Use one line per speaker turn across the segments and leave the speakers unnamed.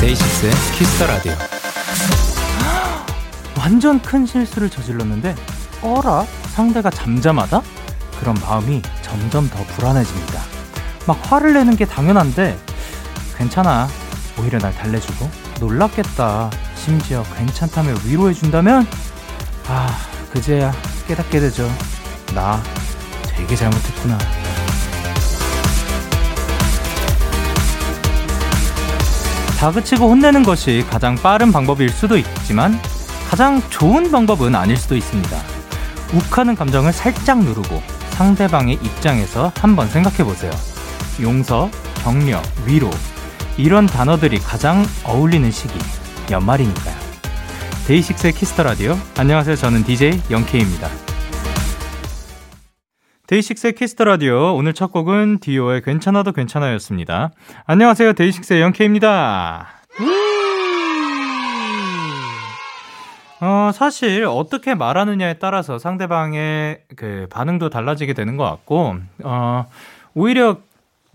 데이식스의 Kiss the Radio. 완전 큰 실수를 저질렀는데 어라 상대가 잠잠하다? 그런 마음이 점점 더 불안해집니다. 막 화를 내는 게 당연한데 괜찮아. 오히려 날 달래주고 놀랐겠다. 심지어 괜찮다며 위로해준다면 아 그제야 깨닫게 되죠. 나 되게 잘못했구나. 다그치고 혼내는 것이 가장 빠른 방법일 수도 있지만 가장 좋은 방법은 아닐 수도 있습니다. 욱하는 감정을 살짝 누르고 상대방의 입장에서 한번 생각해 보세요. 용서, 격려, 위로. 이런 단어들이 가장 어울리는 시기. 연말이니까요. DAY6의 Kiss the Radio. 안녕하세요. 저는 DJ 영케이입니다. DAY6의 Kiss the Radio. 오늘 첫 곡은 디오의 괜찮아도 괜찮아였습니다. 안녕하세요. 데이식스의 영케이입니다. 어, 사실 어떻게 말하느냐에 따라서 상대방의 그 반응도 달라지게 되는 것 같고, 어, 오히려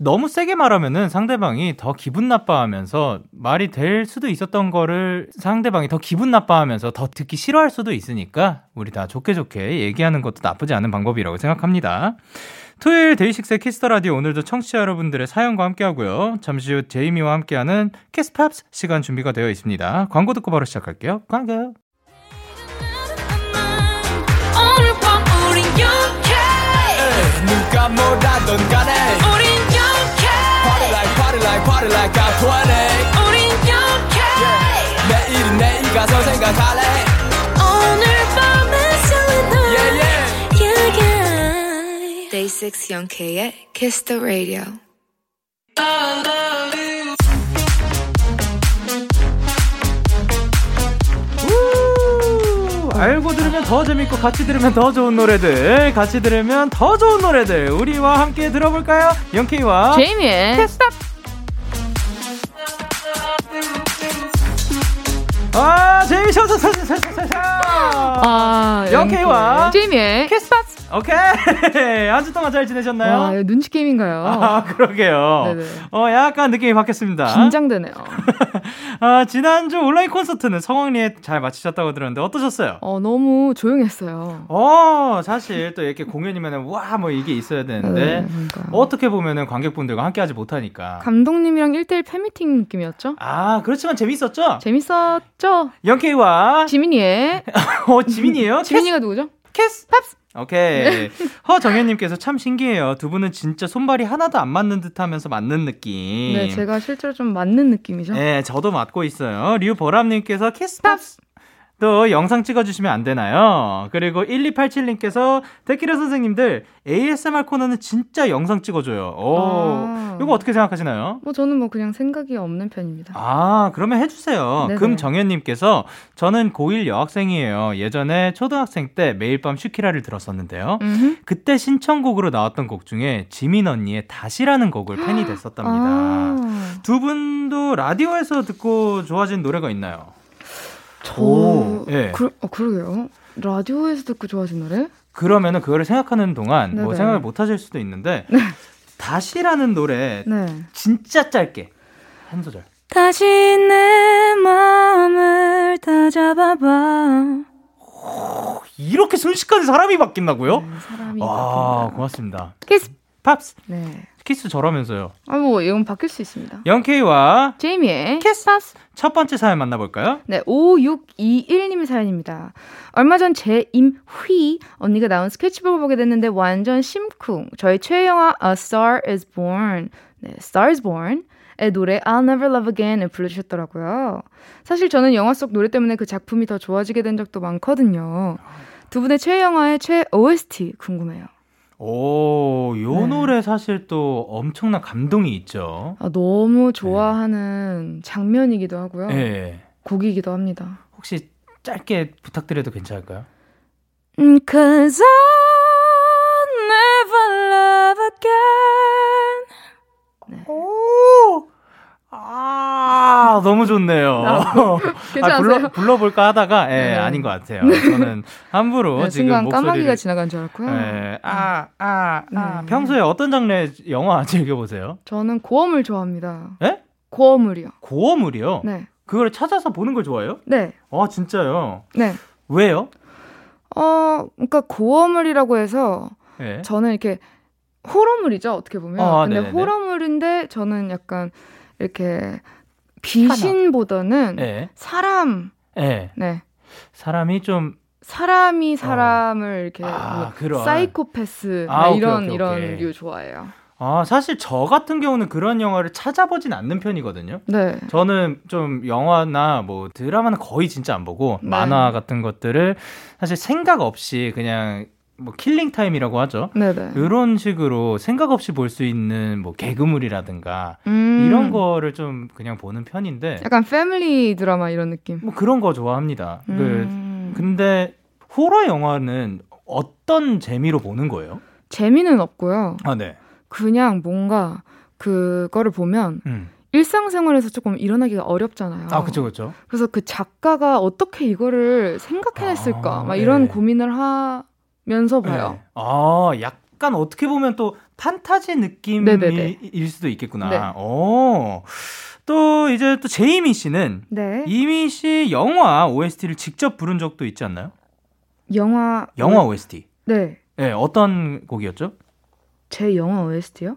너무 세게 말하면은 상대방이 더 기분 나빠하면서 말이 될 수도 있었던 거를 상대방이 더 기분 나빠하면서 더 듣기 싫어할 수도 있으니까 우리 다 좋게 좋게 얘기하는 것도 나쁘지 않은 방법이라고 생각합니다. 토요일 DAY6의 Kiss the Radio 오늘도 청취자 여러분들의 사연과 함께 하고요. 잠시 후 제이미와 함께하는 Kiss Pops 시간 준비가 되어 있습니다. 광고 듣고 바로 시작할게요. 광고.
누가 뭐라던 간에 우린 young Party like party like party like I'm 20 우린 young yeah. 내일은 내일 가서 생각할래 오늘 밤에 설레는 yeah, yeah. yeah, yeah. Day 6 영케의 Kiss the Radio
알고 들으면 더 재밌고 같이 들으면 더 좋은 노래들 같이 들으면 더 좋은 노래들 우리와 함께 들어볼까요? 영케이와
제이미의 캐스탑
아 재미있어서서서서서
아
영케이와
제이미의 캐스탑
오케이 한 주 동안 잘 지내셨나요?
와, 눈치 게임인가요?
아 그러게요.
네네.
어 약간 느낌이 바뀌었습니다.
긴장되네요.
아 지난주 온라인 콘서트는 성황리에 잘 마치셨다고 들었는데 어떠셨어요?
어 너무 조용했어요.
어 사실 또 이렇게 공연이면은 와 뭐 이게 있어야 되는데
네, 그러니까요.
어떻게 보면은 관객분들과 함께하지 못하니까.
감독님이랑 1대1 팬미팅 느낌이었죠?
아 그렇지만 재밌었죠?
재밌었죠?
영케이와
지민이의
어 지민이에요?
지민이가 누구죠?
Kiss Pops 오케이. 허정현님께서 참 신기해요. 두 분은 진짜 손발이 하나도 안 맞는 듯 하면서 맞는 느낌.
네, 제가 실제로 좀 맞는 느낌이죠.
네 저도 맞고 있어요. 류보람님께서 Kiss Pops 또 영상 찍어주시면 안 되나요? 그리고 1287님께서 데키라 선생님들 ASMR 코너는 진짜 영상 찍어줘요. 오,
아.
이거 어떻게 생각하시나요?
뭐 저는 뭐 그냥 생각이 없는 편입니다.
아, 그러면 해주세요.
네네.
금정현님께서 저는 고1 여학생이에요. 예전에 초등학생 때 매일 밤 슈키라를 들었었는데요.
음흠.
그때 신청곡으로 나왔던 곡 중에 지민 언니의 다시라는 곡을 팬이 됐었답니다.
아,
두 분도 라디오에서 듣고 좋아진 노래가 있나요?
저,
오, 예.
그, 어, 그러게요. 라디오에서 듣고 좋아하신 노래?
그러면은 그거를 생각하는 동안 뭐
네네.
생각을 못 하실 수도 있는데 다시라는 노래
네.
진짜 짧게 한 소절.
다시 내 마음을 다 잡아봐.
이렇게 순식간에 사람이 바뀐다고요?
네, 사람이
와,
바뀐다.
고맙습니다. Kiss. Pops
네.
키스 저라면서요.
아, 뭐, 이건 바뀔 수 있습니다.
영케이와
제이미의
Kiss Pops 첫 번째 사연 만나볼까요?
네, 5621님의 사연입니다. 얼마 전 제이미 언니가 나온 스케치북을 보게 됐는데 완전 심쿵. 저희 최애 영화 A Star is Born, 네, Star is Born 의 노래 I'll Never Love Again을 불러주셨더라고요. 사실 저는 영화 속 노래 때문에 그 작품이 더 좋아지게 된 적도 많거든요. 두 분의 최애 영화의 최애 OST 궁금해요.
오, 요
네.
노래 사실 또 엄청난 감동이 있죠.
아, 너무 좋아하는 네. 장면이기도 하고요.
네.
곡이기도 합니다.
혹시 짧게 부탁드려도 괜찮을까요?
음, Cause I never love again. 네.
아, 너무 좋네요. 아,
괜찮으세요?
불러, 불러볼까 하다가, 예, 네. 아닌 것 같아요. 저는 함부로
네,
지금
순간
목소리를.
까마귀가 지나간 줄 알았고요.
예, 아, 아, 아. 네. 평소에 어떤 장르의 영화 즐겨보세요?
저는 고어물 좋아합니다.
예?
고어물이요.
고어물이요?
네.
그걸 찾아서 보는 걸 좋아해요?
네.
아, 진짜요?
네.
왜요?
어, 그러니까 고어물이라고 해서
네.
저는 이렇게 호러물이죠, 어떻게 보면.
아,
근데
네네네.
호러물인데 저는 약간 이렇게 귀신보다는
네.
사람,
네.
네.
사람이 좀
사람이 사람을 이렇게
아,
뭐. 사이코패스
아,
막
오케이,
이런
오케이,
이런
오케이.
류 좋아해요.
아, 사실 저 같은 경우는 그런 영화를 찾아보진 않는 편이거든요.
네.
저는 좀 영화나 뭐 드라마는 거의 진짜 안 보고
네.
만화 같은 것들을 사실 생각 없이 그냥 뭐 killing time이라고 하죠.
네네.
이런 식으로 생각 없이 볼 수 있는 뭐 개그물이라든가
음,
이런 거를 좀 그냥 보는 편인데
약간 family 드라마 이런 느낌.
뭐 그런 거 좋아합니다.
음,
그 근데 호러 영화는 어떤 재미로 보는 거예요?
재미는 없고요.
아, 네.
그냥 뭔가 그거를 보면
음.
일상생활에서 조금 일어나기가 어렵잖아요.
아, 그쵸, 그쵸.
그래서 그 작가가 어떻게 이거를 생각해냈을까?
아,
막 이런
네.
고민을 하 면서 봐요.
네. 아, 약간 어떻게 보면 또 판타지 느낌일
네네네.
수도 있겠구나.
네.
오. 또 이제 또 제이미 씨는
네.
이미 씨 영화 OST를 직접 부른 적도 있지 않나요?
영화
영화 OST.
네.
네, 어떤 곡이었죠?
제 영화 OST요?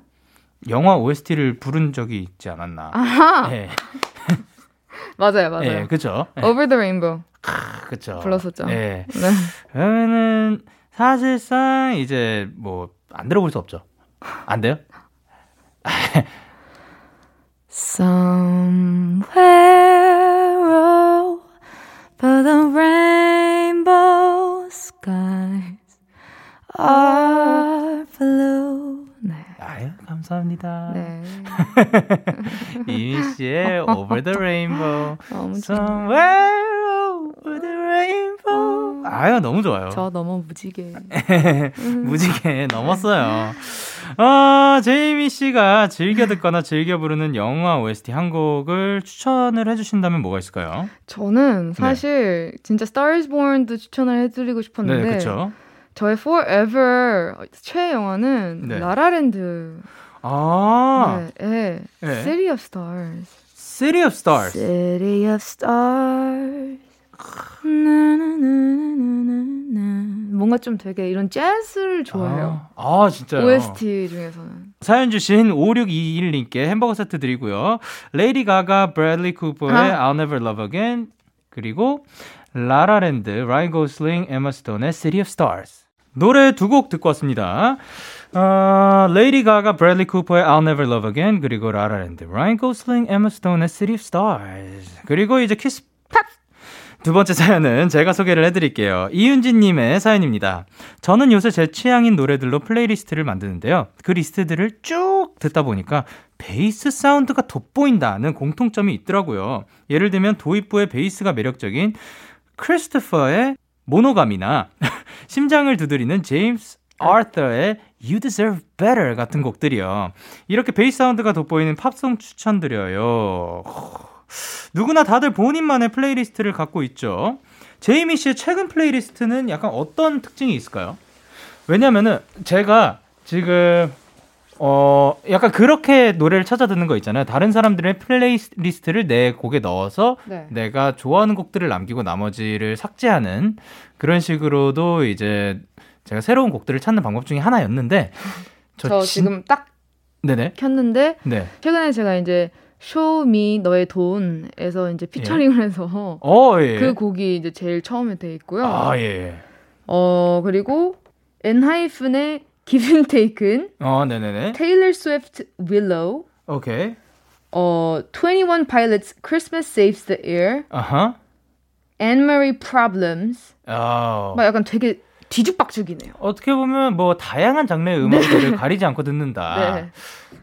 영화 OST를 부른 적이 있지 않았나.
아하.
네,
맞아요, 맞아요.
네, 그죠. 네,
Over the Rainbow
그죠.
불렀었죠.
네.
네.
그러면은 사실상 이제 뭐 안 들어볼 수 없죠. 안 돼요?
Somewhere over the rainbow skies
감사합니다.
네.
이미 씨의 Over the Rainbow. Somewhere over the rainbow. 아유, 너무 좋아요.
저 너무 무지개.
무지개 넘었어요. 어, 제이미 씨가 즐겨 듣거나 즐겨 부르는 영화 OST 한 곡을 추천을 해주신다면 뭐가 있을까요?
저는 사실 진짜 Stars Born도 추천을 해드리고 싶었는데
네, 그렇죠.
저의 Forever 최애 영화는
네.
라라랜드.
아,
네, 네.
네.
City of Stars.
City of Stars.
City of Stars. 뭔가 좀 되게 이런 재즈를 좋아해요.
아, 아, 진짜요?
OST 중에서는.
사연 주신 5621님께 햄버거 세트 드리고요. 레이디 가가, 브래들리 쿠퍼의
아.
I'll Never Love Again 그리고 라라랜드, 라이언 고슬링, 에마 스톤의 City of Stars 노래 두 곡 듣고 왔습니다. 어, 레이디 가가, 브래들리 쿠퍼의 I'll Never Love Again 그리고 라라랜드, 라이언 고슬링, 에마 스톤의 City of Stars 그리고 이제 Kiss Pops! 두 번째 사연은 제가 소개를 해드릴게요. 이윤진님의 사연입니다. 저는 요새 제 취향인 노래들로 플레이리스트를 만드는데요. 그 리스트들을 쭉 듣다 보니까 베이스 사운드가 돋보인다는 공통점이 있더라고요. 예를 들면 도입부의 베이스가 매력적인 크리스토퍼의 Monogamy나 심장을 두드리는 제임스 아서의 You Deserve Better 같은 곡들이요. 이렇게 베이스 사운드가 돋보이는 팝송 추천드려요. 누구나 다들 본인만의 플레이리스트를 갖고 있죠. 제이미 씨의 최근 플레이리스트는 약간 어떤 특징이 있을까요? 왜냐면은 제가 지금 어 약간 그렇게 노래를 찾아 듣는 거 있잖아요. 다른 사람들의 플레이리스트를 내 곡에 넣어서
네.
내가 좋아하는 곡들을 남기고 나머지를 삭제하는 그런 식으로도 이제 제가 새로운 곡들을 찾는 방법 중에 하나였는데
저,
진-
지금 딱
네네
켰는데
네.
최근에 제가 이제 Show me 너의 돈에서 이제 피처링을 해서
어 예.
그 곡이 이제 제일 처음에 돼 있고요.
아 예.
어 그리고 엔하이픈의 Given-Taken,
어 네네네.
테일러 스위프트 Willow,
오케이.
어 21 Pilots Christmas Saves the Year,
아하.
Anne Marie Problems.
아.
막 약간 되게 뒤죽박죽이네요.
어떻게 보면 뭐 다양한 장르의 음악들을 가리지 않고 듣는다.
네.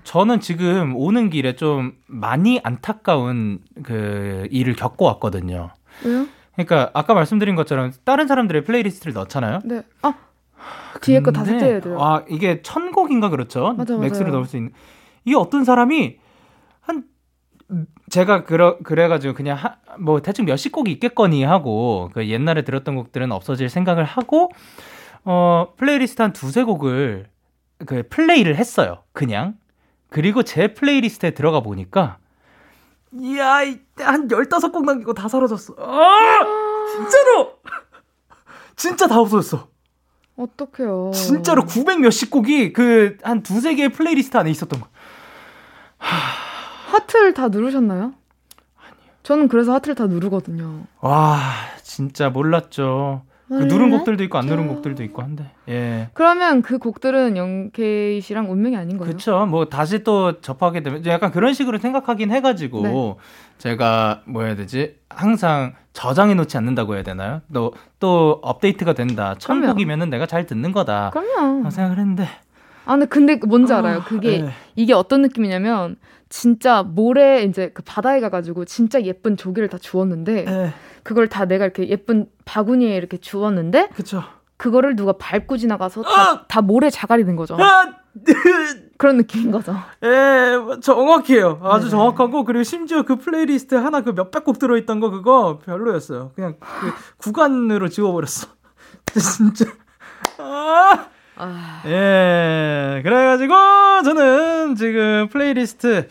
저는 지금 오는 길에 좀 많이 안타까운 그 일을 겪고 왔거든요.
왜요?
그러니까 아까 말씀드린 것처럼 다른 사람들의 플레이리스트를 넣잖아요.
네. 아 뒤에 거 다 삭제해야 돼요.
아 이게 천 곡인가 그렇죠.
맞아, 맞아요.
max를 넣을 수 있는. 이게 어떤 사람이 한 제가 그러, 그래가지고 그냥 하, 뭐 대충 몇십 곡이 있겠거니 하고 그 옛날에 들었던 곡들은 없어질 생각을 하고 어 플레이리스트 한 두세 곡을 그 플레이를 했어요. 그냥 그리고 제 플레이리스트에 들어가 보니까 이야 한 15곡 남기고 다 사라졌어. 아! 진짜로 진짜 다 없어졌어.
어떡해요.
진짜로 900 몇십 곡이 그 한 두세 개의 플레이리스트 안에 있었던 거.
하트를 다 누르셨나요? 아니요. 저는 그래서 하트를 다 누르거든요.
와, 진짜 몰랐죠. 그 누른 곡들도 있고 안 누른 곡들도 있고 한데. 예.
그러면 그 곡들은 영케이 씨랑 운명이 아닌 거예요?
그렇죠. 뭐 다시 또 접하게 되면 약간 그런 식으로 생각하긴 해가지고 네. 제가 뭐 해야 되지? 항상 저장해 놓지 않는다고 해야 되나요? 또 또 업데이트가 된다. 천곡이면은 내가 잘 듣는 거다.
그럼요.
생각을 했는데.
아, 근데 근데 뭔지 어, 알아요. 그게 에 네. 이게 어떤 느낌이냐면 진짜 모래 이제 그 바다에 가가지고 진짜 예쁜 조개를 다 주웠는데. 에. 네. 그걸 다 내가 이렇게 예쁜 바구니에 이렇게 주웠는데
그쵸.
그거를 누가 밟고 지나가서 다, 아! 다 모래 자갈이 된 거죠. 아! 그런 느낌인 거죠.
예, 정확해요. 아주 네. 정확하고 그리고 심지어 그 플레이리스트 하나 그 몇백 곡 들어있던 거 그거 별로였어요. 그냥 그 구간으로 지워버렸어. 진짜. 아! 아... 예, 그래가지고 저는 지금 플레이리스트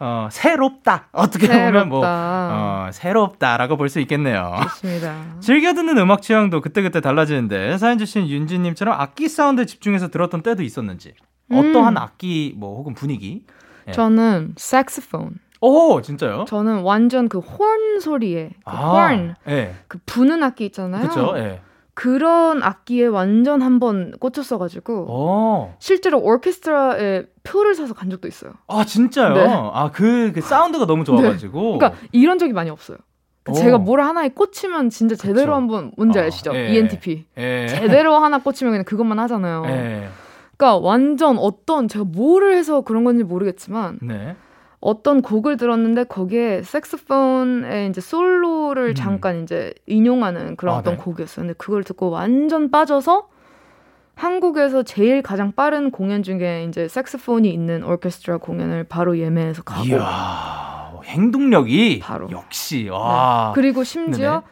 어, 새롭다 어떻게 새롭다. 보면 뭐 어, 새롭다라고 볼 수 있겠네요.
좋습니다.
즐겨 듣는 음악 취향도 그때그때 달라지는데 사연 주신 윤지님처럼 악기 사운드 집중해서 들었던 때도 있었는지 음. 어떠한 악기 뭐 혹은 분위기?
예. 저는 색소폰.
오, 진짜요?
저는 완전 그 horn 소리에 그 아, horn 예. 그 부는 악기 있잖아요.
그렇죠. 예.
그런 악기에 완전 한번 꽂혔어가지고 오. 실제로 오케스트라에 표를 사서 간 적도 있어요.
아 진짜요? 네. 아그 그 사운드가 너무 좋아가지고.
네. 그러니까 이런 적이 많이 없어요. 그 제가 뭘 하나에 꽂히면 진짜 제대로 그쵸. 한번 뭔지 어, 아시죠? 예. ENTP 예. 제대로 하나 꽂히면 그냥 그것만 하잖아요. 예. 그러니까 완전 어떤 제가 뭐를 해서 그런 건지 모르겠지만. 네. 어떤 곡을 들었는데 거기에 색스폰의 이제 솔로를 음. 잠깐 이제 인용하는 그런 아, 어떤 네. 곡이었어요. 근데 그걸 듣고 완전 빠져서 한국에서 제일 가장 빠른 공연 중에 이제 색스폰이 있는 오케스트라 공연을 바로 예매해서 가고
이야, 행동력이 바로 역시 와.
네. 그리고 심지어 네네.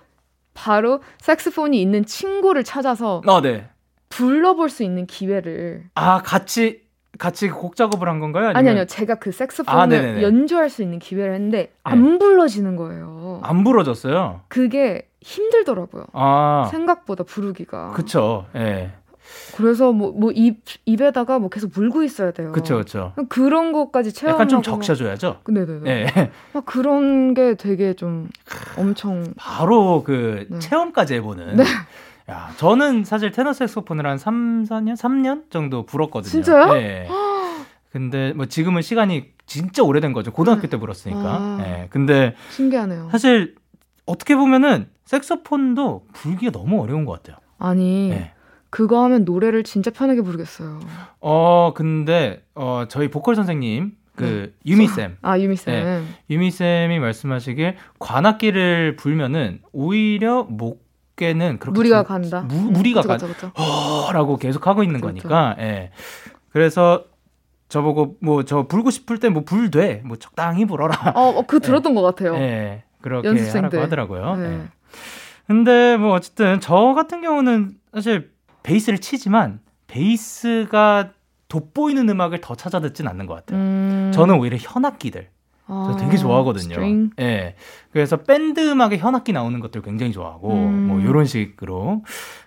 바로 색스폰이 있는 친구를 찾아서 아, 네. 불러볼 수 있는 기회를
아 같이 같이 곡 작업을 한 건가요? 아니면...
아니 아니요. 제가 그 색소폰을 아, 연주할 수 있는 기회를 했는데 네. 안 불러지는 거예요.
안 불어졌어요.
그게 힘들더라고요. 아. 생각보다 부르기가.
그쵸. 예. 네.
그래서 뭐 뭐 입 입에다가 뭐 계속 물고 있어야 돼요.
그렇죠, 그렇죠.
그런 것까지 체험하고
약간 좀 적셔줘야죠.
네네네. 네. 막 그런 게 되게 좀 엄청
바로 그 네. 체험까지 해보는. 네. 야, 저는 사실 테너 색소폰을 한 3, 4년, 3년 정도 불었거든요.
진짜요?
네. 근데 뭐 지금은 시간이 진짜 오래된 거죠. 고등학교 때 불었으니까. 아, 네. 근데
신기하네요.
사실 어떻게 보면은 색소폰도 불기가 너무 어려운 것 같아요.
아니. 네. 그거 하면 노래를 진짜 편하게 부르겠어요.
어, 근데 어 저희 보컬 선생님 그 네. 유미 쌤.
아, 유미 쌤. 네.
유미 쌤이 말씀하시길 관악기를 불면은 오히려 목 어깨는 그렇게
무리가 간다.
무, 음, 무리가 간. 허라고 계속 하고 있는 그쵸, 거니까. 예. 그래서 저보고 뭐 저 불고 싶을 때 뭐 불돼. 뭐 적당히 불어라.
어, 어 그 들었던 예. 것 같아요.
예. 그렇게 연습생 하라고 하더라고요. 네. 예. 근데 뭐 어쨌든 저 같은 경우는 사실 베이스를 치지만 베이스가 돋보이는 음악을 더 찾아 듣진 않는 것 같아요. 음... 저는 오히려 현악기들. 저 되게 아, 좋아하거든요. string? 예. 그래서 밴드 음악에 현악기 나오는 것들 굉장히 좋아하고 음. 뭐 이런 식으로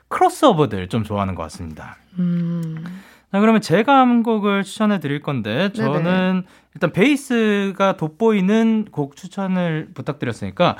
크로스오버들 좀 좋아하는 것 같습니다. 음. 자, 그러면 제가 한 곡을 추천해 드릴 건데 저는 네네. 일단 베이스가 돋보이는 곡 추천을 부탁드렸으니까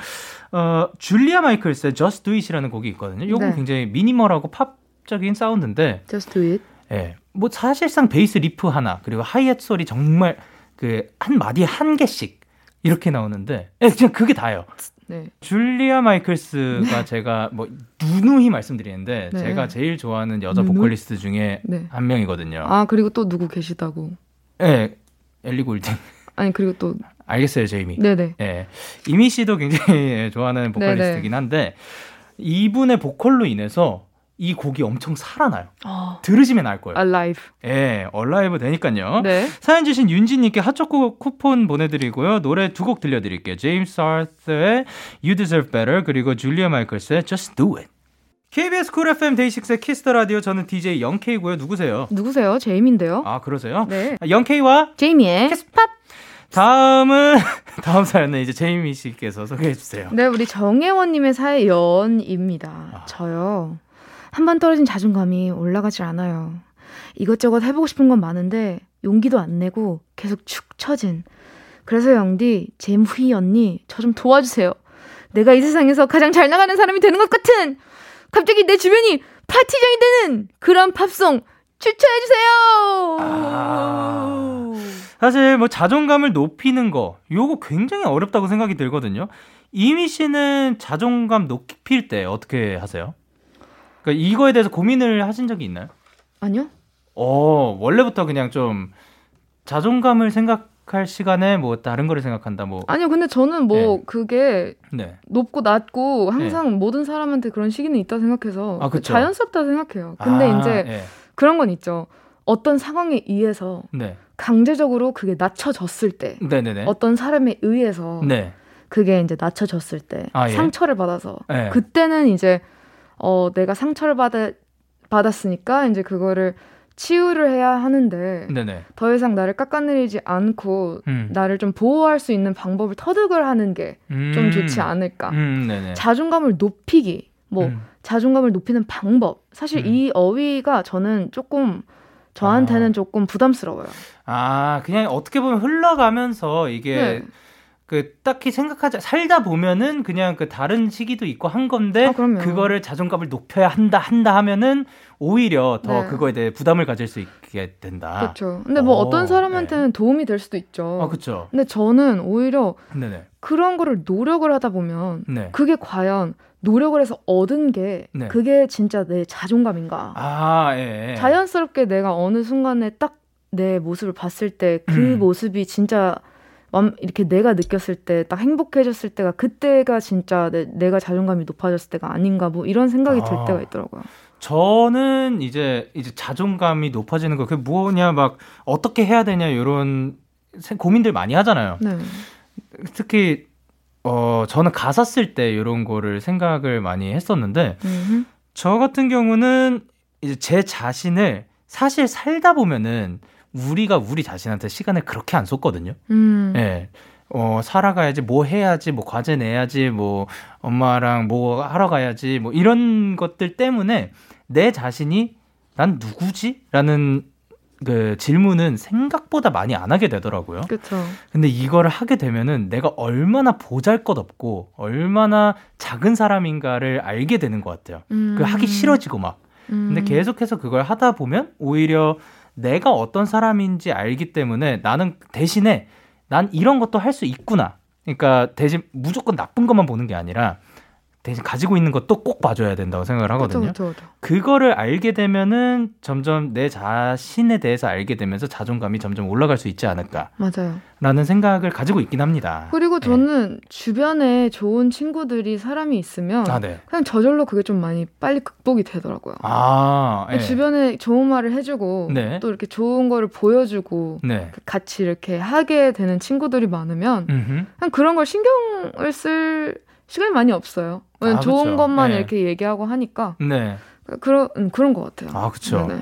어 줄리아 마이클스의 Just Do It이라는 곡이 있거든요. 요건 네. 굉장히 미니멀하고 팝적인 사운드인데
Just Do It.
예. 뭐 사실상 베이스 리프 하나 그리고 하이햇 소리 정말 그 한 마디 한 개씩 이렇게 나오는데 예, 그냥 그게 다예요. 네. 줄리아 마이클스가 네. 제가 뭐 누누이 말씀드리는데 네. 제가 제일 좋아하는 여자 누누? 보컬리스트 중에 네. 한 명이거든요.
아 그리고 또 누구 계시다고?
네, 엘리 골딩.
아니 그리고 또
알겠어요, 제이미. 네네. 예, 이미 씨도 굉장히 좋아하는 보컬리스트긴 한데 이분의 보컬로 인해서 이 곡이 엄청 살아나요.
어,
들으시면 알 거예요.
alive.
예, 얼라이브 되니까요.
네.
사연 주신 윤지님께 핫초코 쿠폰 보내드리고요. 노래 두 곡 들려드릴게요. 제임스 아르스의 You Deserve Better 그리고 줄리아 마이클스의 Just Do It. KBS 쿨 FM 데이식스의 Kiss the Radio 저는 DJ 영케이고요. 누구세요?
누구세요? 제이미인데요.
아 그러세요?
네.
영케이와
제이미의 팝.
다음은 다음 사연은 이제 제이미 씨께서 소개해 주세요.
네, 우리 정혜원님의 사연입니다.
아.
저요. 한 번 떨어진 자존감이 올라가질 않아요. 이것저것 해보고 싶은 건 많은데 용기도 안 나고 계속 축 처진. 그래서 영디, 제이미 언니, 저 좀 도와주세요. 내가 이 세상에서 가장 잘 나가는 사람이 되는 것 같은 갑자기 내 주변이 파티장이 되는 그런 팝송 추천해주세요.
아. 사실 뭐 자존감을 높이는 거 요거 굉장히 어렵다고 생각이 들거든요. 이미 씨는 자존감 높일 때 어떻게 하세요? 그러니까 이거에 대해서 고민을 하신 적이 있나요?
아니요?
어, 원래부터 그냥 좀 자존감을 생각할 시간에 뭐 다른 거를 생각한다 뭐.
아니요, 근데 저는 뭐
네.
그게
네.
높고 낮고 항상 모든 사람한테 그런 시기는 있다 생각해서
아, 그쵸.
자연스럽다 생각해요. 근데
아,
이제
예.
그런 건 있죠. 어떤 상황에 의해서
네.
강제적으로 그게 낮춰졌을 때
네, 네, 네.
어떤 사람에 의해서
네.
그게 이제 낮춰졌을 때
아, 예.
상처를 받아서
네.
그때는 이제 어 내가 상처를 받아 받았으니까 이제 그거를 치유를 해야 하는데
네, 네.
더 이상 나를 깎아내리지 않고
음.
나를 좀 보호할 수 있는 방법을 터득을 하는 게좀
음.
좋지 않을까.
음, 네, 네.
자존감을 높이기, 뭐
음.
자존감을 높이는 방법. 사실
음.
이 어휘가 저는 조금 저한테는
아.
조금 부담스러워요.
아, 그냥 어떻게 보면 흘러가면서 이게
네.
그 딱히 생각하지 살다 보면은 그냥 그 다른 시기도 있고 한 건데
아.
그거를 자존감을 높여야 한다 한다 하면은 오히려 더
네.
그거에 대해 부담을 가질 수 있게 된다.
그렇죠. 근데 뭐
어,
어떤 사람한테는 도움이 될 수도 있죠.
아, 그렇죠.
근데 저는 오히려
네네.
그런 거를 노력을 하다 보면
네.
그게 과연 노력을 해서 얻은 게
네.
그게 진짜 내 자존감인가?
아, 예. 예.
자연스럽게 내가 어느 순간에 딱 내 모습을 봤을 때그
음.
모습이 진짜 완- 이렇게 내가 느꼈을 때 딱 행복해졌을 때가 그때가 진짜 내, 내가 자존감이 높아졌을 때가 아닌가 뭐 이런 생각이 들
아.
때가 있더라고요.
저는 이제 이제 자존감이 높아지는 거 그게 뭐냐 막 어떻게 해야 되냐 이런 생- 고민들 많이 하잖아요.
네.
특히 어 저는 가사 쓸 때 이런 거를 생각을 많이 했었는데
음흠.
저 같은 경우는 이제 제 자신을 사실 살다 보면은 우리가 우리 자신한테 시간을 그렇게 안 쏟거든요.
음.
예. 어, 살아가야지, 뭐 해야지, 뭐 과제 내야지, 뭐 엄마랑 뭐 하러 가야지, 뭐 이런 것들 때문에 내 자신이 난 누구지? 라는 그 질문은 생각보다 많이 안 하게 되더라고요.
그렇죠.
근데 이거를 하게 되면은 내가 얼마나 보잘 것 없고 얼마나 작은 사람인가를 알게 되는 것 같아요.
음.
그 하기 싫어지고 막. 근데
음.
계속해서 그걸 하다 보면 오히려 내가 어떤 사람인지 알기 때문에 나는 대신에 난 이런 것도 할 수 있구나. 그러니까 대신 무조건 나쁜 것만 보는 게 아니라 대신 가지고 있는 것도 꼭 봐줘야 된다고 생각을 하거든요.
그렇죠, 그렇죠.
그거를 알게 되면은 점점 내 자신에 대해서 알게 되면서 자존감이 점점 올라갈 수 있지 않을까라는
맞아요.
생각을 가지고 있긴 합니다.
그리고
네.
저는 주변에 좋은 친구들이 사람이 있으면
아, 네.
그냥 저절로 그게 좀 많이 빨리 극복이 되더라고요.
아, 예.
주변에 좋은 말을 해주고
네.
또 이렇게 좋은 거를 보여주고
네.
같이 이렇게 하게 되는 친구들이 많으면
음흠.
그냥 그런 걸 신경을 쓸 시간이 많이 없어요. 왜냐면
아,
좋은
그쵸.
것만
네.
이렇게 얘기하고 하니까
네.
그런 음, 그런 것 같아요.
아.
네네.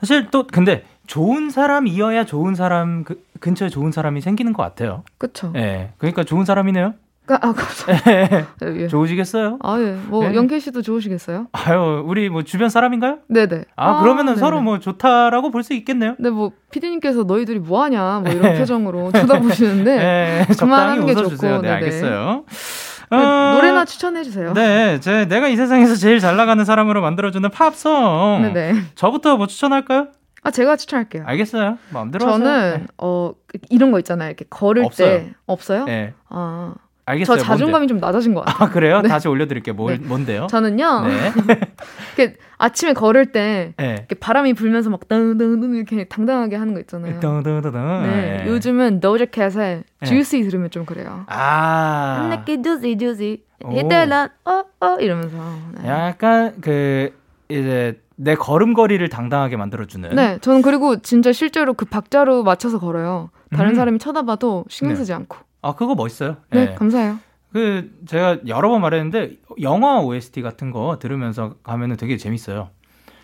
사실 또 근데 좋은 사람이어야 좋은 사람 그, 근처에 좋은 사람이 생기는 것 같아요.
그쵸.
예. 그러니까 좋은 사람이네요.
그러니까 아, 감사합니다. 예.
좋으시겠어요?
아, 예. 뭐,
네.
영케이 씨도 좋으시겠어요?
아유, 우리 뭐 주변 사람인가요?
네네.
아, 그러면은
네네.
서로 뭐 좋다라고 볼 수 있겠네요.
근데 뭐, 피디님께서 너희들이 뭐 하냐, 뭐 이런
네.
표정으로 쳐다보시는데,
네, 적당히
그만하는 게. 좋고,
네,
네네.
알겠어요.
그
어,
노래나 추천해 주세요.
네, 제 내가 이 세상에서 제일 잘 나가는 사람으로 만들어주는 팝송.
네네.
저부터 뭐 추천할까요?
아, 제가 추천할게요.
알겠어요. 마음대로 하세요.
저는, 어, 이런 거 있잖아요. 이렇게 걸을
없어요.
때. 없어요?
네. 네.
아.
알겠어요.
저 자존감이 좀 낮아진 것 같아요.
뭔데? 아, 그래요?
네.
다시 올려드릴게요. 뭘,
네.
뭔데요?
저는요,
네.
이렇게 아침에 걸을 때,
네.
이렇게 바람이 불면서 막, 땅땅땅 이렇게 당당하게 하는 거 있잖아요.
덩덩덩덩.
네,
네.
요즘은 도저캣의
네.
주시 들으면 좀 그래요.
아.
주시 주시
오.
이때는 어어 이러면서 네.
약간 그 이제 내 걸음걸이를 당당하게 만들어주는.
네, 저는 그리고 진짜 실제로 그 박자로 맞춰서 걸어요. 다른
음.
사람이 쳐다봐도 신경
네.
쓰지 않고.
아 그거 멋있어요.
네,
예.
감사해요.
그 제가 여러 번 말했는데 영화 OST 같은 거 들으면서 가면은 되게 재밌어요.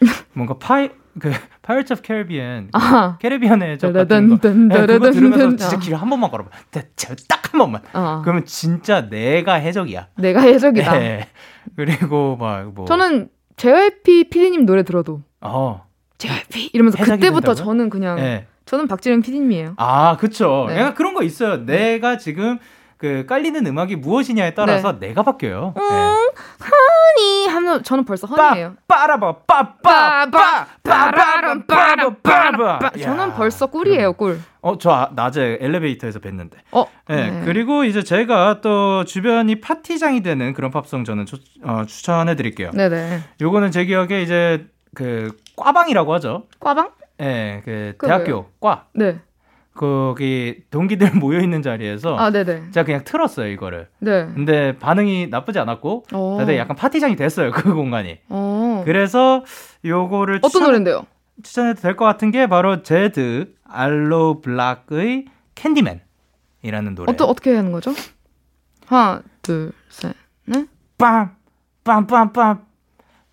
뭔가 파이 그 Pirates of Caribbean
아,
Caribbean의 저 같은 거
따다단,
네, 그거 들으면서. 진짜
아.
길을 한 번만 걸어봐. 딱 한 번만.
어,
그러면 진짜 내가 해적이야.
내가 해적이다.
예. 그리고 막 뭐.
저는 JYP PD님 노래 들어도
어.
JYP 이러면서 그때부터
된다고요?
저는 그냥
예.
저는 박진영 PD님이에요.
아, 그쵸.
네.
약간 그런 거 있어요. 내가 지금 그 깔리는 음악이 무엇이냐에 따라서
네.
내가 바뀌어요.
음,
예.
허니 하면 저는 벌써 허니예요.
빠라바 빠빠 빠바람 빠바 빠바.
빠- 저는 벌써 꿀이에요, 꿀.
어, 저 아- 낮에 엘리베이터에서 뵀는데.
어,
예.
네.
그리고 이제 제가 또 주변이 파티장이 되는 그런 팝송 저는 조- 어, 추천해 드릴게요.
네네.
요거는 제 기억에 이제 그 꽈방이라고 하죠.
꽈방?
예, 그
그게
대학교 과
네.
거기 동기들 모여 있는 자리에서
아, 네네.
제가 그냥 틀었어요 이거를.
네.
근데 반응이 나쁘지 않았고
어.
다들 약간 파티장이 됐어요 그 공간이.
어.
그래서 요거를
어떤
추천,
노래인데요?
추천해도 될 것 같은 게 바로 제드 알로 블락의 캔디맨이라는 노래.
어떠, 어떻게 하는 거죠? 하나, 둘, 셋, 넷.
빰! 빰빰빰!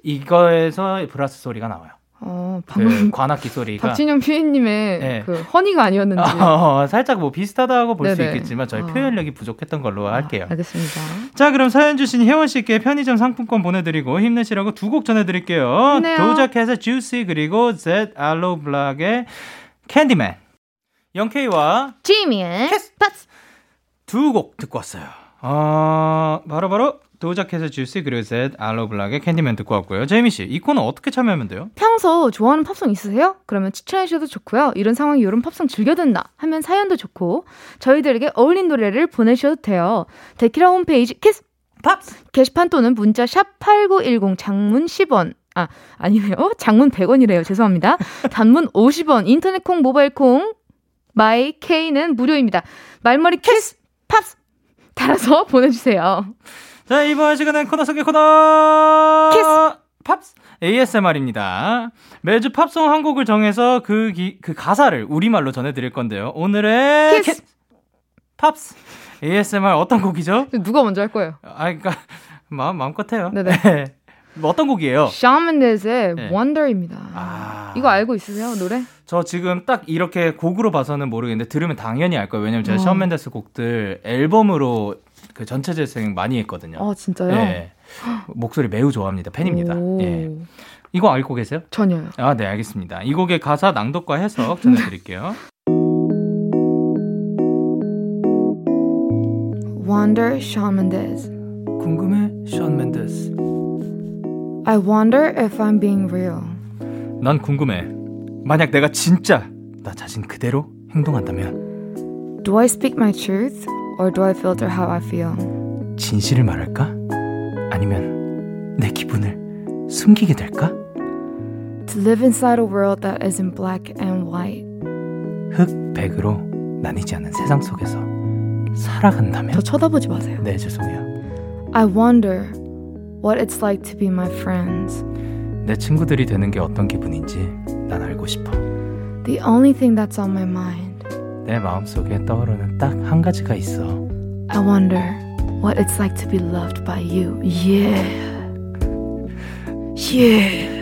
이거에서 브라스 소리가 나와요.
어,
그
방금
관악기 소리가.
박진영 PD님의
네.
그 Honey가 아니었는지.
어, 살짝 뭐 비슷하다고 볼 수. 있겠지만 저희
아.
표현력이 부족했던 걸로 할게요.
아, 알겠습니다.
자, 그럼 사연 주신 혜원 씨께 편의점 상품권 보내드리고 힘내시라고 두 곡 전해드릴게요.
힘내요.
도자캣의 Juicy 그리고 Zedd 알로 블락의 Candyman. 영케이와
제이미의 Kiss. Pops.
두 곡 듣고 왔어요. 어, 바로 바로 도자캣의 Juicy 그리고 Zedd 알로 블락의 Candyman 듣고 왔고요. 제이미 씨, 이 코너 어떻게 참여하면 돼요?
평소 좋아하는 팝송 있으세요? 그러면 추천해 주셔도 좋고요. 이런 상황이 이런 팝송 즐겨 듣나 하면 사연도 좋고 저희들에게 어울린 노래를 보내주셔도 돼요. 데키라 홈페이지
Kiss Pops!
게시판 또는 문자 샵 8910 장문 10원 아 아니네요. 장문 100원이래요. 죄송합니다. 단문 50원 인터넷 콩 모바일 콩 마이 K는 무료입니다. 말머리 Kiss Pops 달아서 보내주세요.
자, 이번 시간은 코너 속의 코너! Kiss! Pops! ASMR입니다. 매주 팝송 한 곡을 정해서 그, 기- 그 가사를 우리말로 전해드릴 건데요. 오늘의
키스!
캐- Pops! ASMR 어떤 곡이죠?
누가 먼저 할 거예요?
아, 그니까, 마음, 마음껏 해요.
네네.
뭐 어떤 곡이에요?
션 멘데스의
네.
Wonder입니다.
아.
이거 알고 있으세요? 노래?
저 지금 딱 이렇게 곡으로 봐서는 모르겠는데 들으면 당연히 알 거예요. 왜냐면 제가
어.
션 맨데스 곡들 앨범으로 그 전체 재생 많이 했거든요.
아 진짜요?
예. 목소리 매우 좋아합니다. 팬입니다.
오,
예. 이거 알고 계세요?
전혀요.
아, 네, 알겠습니다. 이 곡의 가사 낭독과 해석 전해드릴게요.
Wonder Shawn Mendes.
궁금해, 션 맨데스.
I wonder if I'm being real.
난 궁금해. 만약 내가 진짜 나 자신 그대로 행동한다면
Do I speak my truth or do I filter how I feel?
진실을 말할까? 아니면 내 기분을 숨기게 될까?
To live inside a world that isn't black and white.
흑백으로 나뉘지 않는 세상 속에서 살아간다면?
저 쳐다보지 마세요.
네, 죄송해요.
I wonder what it's like to be my friends.
내 친구들이 되는 게 어떤 기분인지 난 알고 싶어.
The only thing that's on my mind.
내 마음속에 떠오르는 딱 한 가지가 있어.
I wonder what it's like to be loved by you. Yeah. Yeah.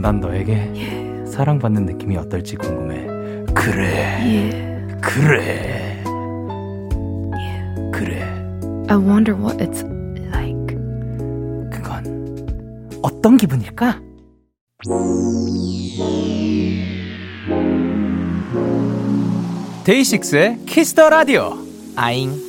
난 너에게 사랑받는 느낌이 어떨지 궁금해. 그래,
Yeah.
그래, 그래.
I wonder what it's like.
그건 어떤 기분일까? 데이식스의 Kiss the Radio. 아잉.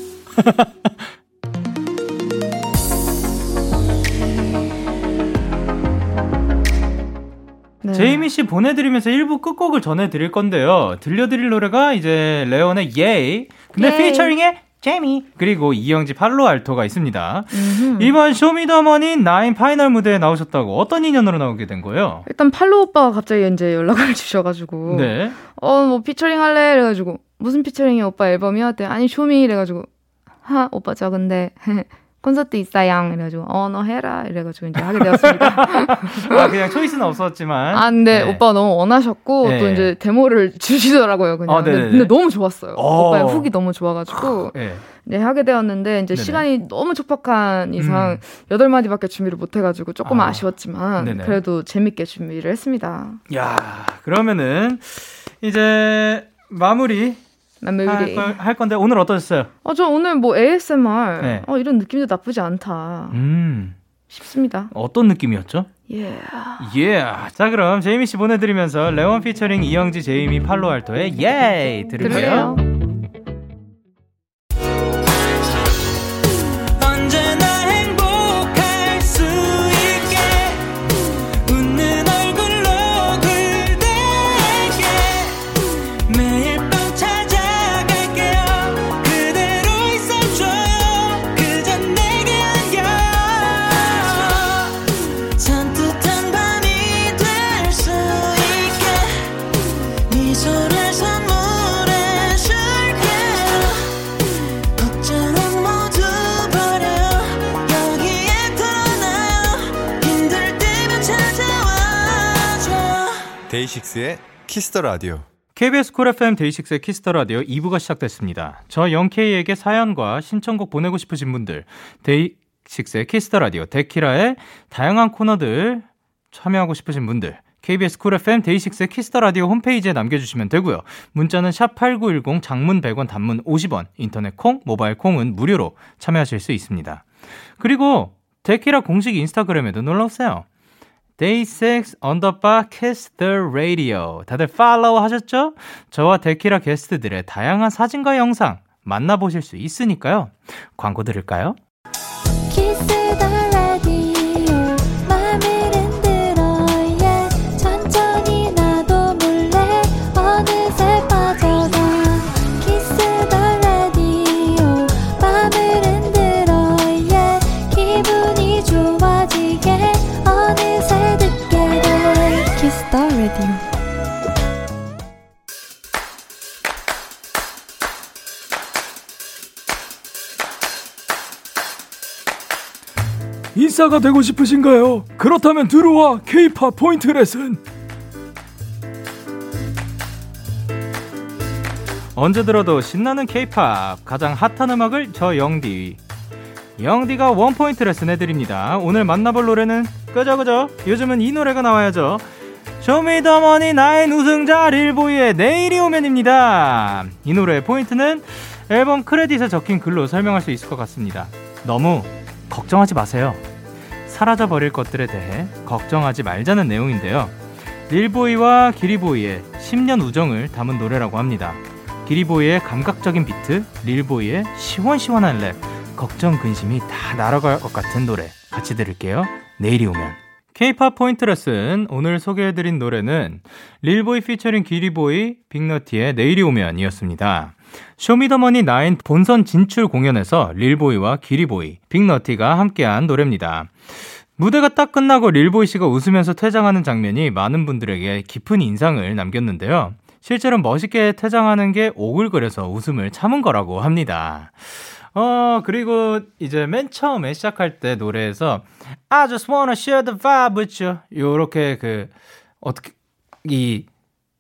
네.
제이미 씨 보내드리면서 1부 끝곡을 전해드릴 건데요. 들려드릴 노래가 이제 래원의 예이, 근데
예이.
피처링의 제이미, 그리고 이영지 팔로 알토가 있습니다.
음흠.
이번 쇼미더머니 나인 파이널 무대에 나오셨다고 어떤 인연으로 나오게 된 거예요?
일단 팔로 오빠가 갑자기 이제 연락을 주셔가지고
네.
어 뭐 피처링 할래 이래가지고 무슨 피처링이 오빠 앨범이야? 때 아니 쇼미 이래가지고 하 오빠 저 근데 콘서트 있어양 이래가지고 어 너 해라 이래가지고 이제 하게 되었습니다.
아 그냥 choice는 없었지만.
아 근데 네. 오빠 너무 원하셨고 네. 또 이제 데모를 주시더라고요 그냥. 아, 근데, 근데, 너무 좋았어요. 어. 오빠의 hook이 너무 좋아가지고. 네. 네, 하게 되었는데 이제 네네. 시간이 너무 촉박한 이상 음. 여덟 음. 마디밖에 준비를 못 해가지고 조금 아. 아쉬웠지만 네네. 그래도 재밌게 준비를 했습니다.
야, 그러면은 이제 마무리 할, 할, 건데 오늘 어떠셨어요?
어, 저 오늘 뭐 ASMR 네. 어, 이런 느낌도 나쁘지 않다. 음. 싶습니다.
어떤 느낌이었죠? 예. Yeah. 예. Yeah. 자, 그럼 제이미 씨 보내드리면서 레원 피처링 이영지 제이미 팔로 알토의 예 yeah! 들을게요. 들을게요.
데이식스의 키스터 라디오.
KBS 쿨 FM 데이식스의 키스터 라디오 2부가 시작됐습니다. 저 Young K에게 사연과 신청곡 보내고 싶으신 분들, DAY6의 Kiss the Radio 데키라의 다양한 코너들 참여하고 싶으신 분들, KBS 쿨 FM 데이식스의 키스터 라디오 홈페이지에 남겨주시면 되고요. 문자는 샵 #8910 장문 100원, 단문 50원, 인터넷 콩, 모바일 콩은 무료로 참여하실 수 있습니다. 그리고 데키라 공식 인스타그램에도 놀러 오세요. DAY6 언더바 Kiss the Radio 다들 팔로우 하셨죠? 저와 데키라 게스트들의 다양한 사진과 영상 만나보실 수 있으니까요. 광고 들을까요?
인싸가 되고 싶으신가요? 그렇다면 들어와 K-pop 포인트 레슨.
언제 들어도 신나는 K-pop 가장 핫한 음악을 저 영디 영디가 one 포인트 레슨 해드립니다. 오늘 만나볼 노래는 그저 그저 요즘은 이 노래가 나와야죠. Show Me the Money nine 우승자 릴보이의 내일이 오면입니다. 이 노래의 포인트는 앨범 크레딧에 적힌 글로 설명할 수 있을 것 같습니다. 너무 걱정하지 마세요. 사라져 버릴 것들에 대해 걱정하지 말자는 내용인데요. 릴보이와 기리보이의 10년 우정을 담은 노래라고 합니다. 기리보이의 감각적인 비트, 릴보이의 시원시원한 랩, 걱정 근심이 다 날아갈 것 같은 노래 같이 들을게요. 내일이 오면. K-pop 포인트 레슨 오늘 소개해드린 노래는 릴보이 피처링 기리보이 빅너티의 내일이 오면이었습니다. 쇼미더머니 9 본선 진출 공연에서 릴보이와 기리보이, 빅너티가 함께한 노래입니다. 무대가 딱 끝나고 릴보이 씨가 웃으면서 퇴장하는 장면이 많은 분들에게 깊은 인상을 남겼는데요. 실제로 멋있게 퇴장하는 게 오글거려서 웃음을 참은 거라고 합니다. 어, 그리고 이제 맨 처음에 시작할 때 노래에서 I just wanna share the vibe with you. 요렇게 그, 어떻게, 이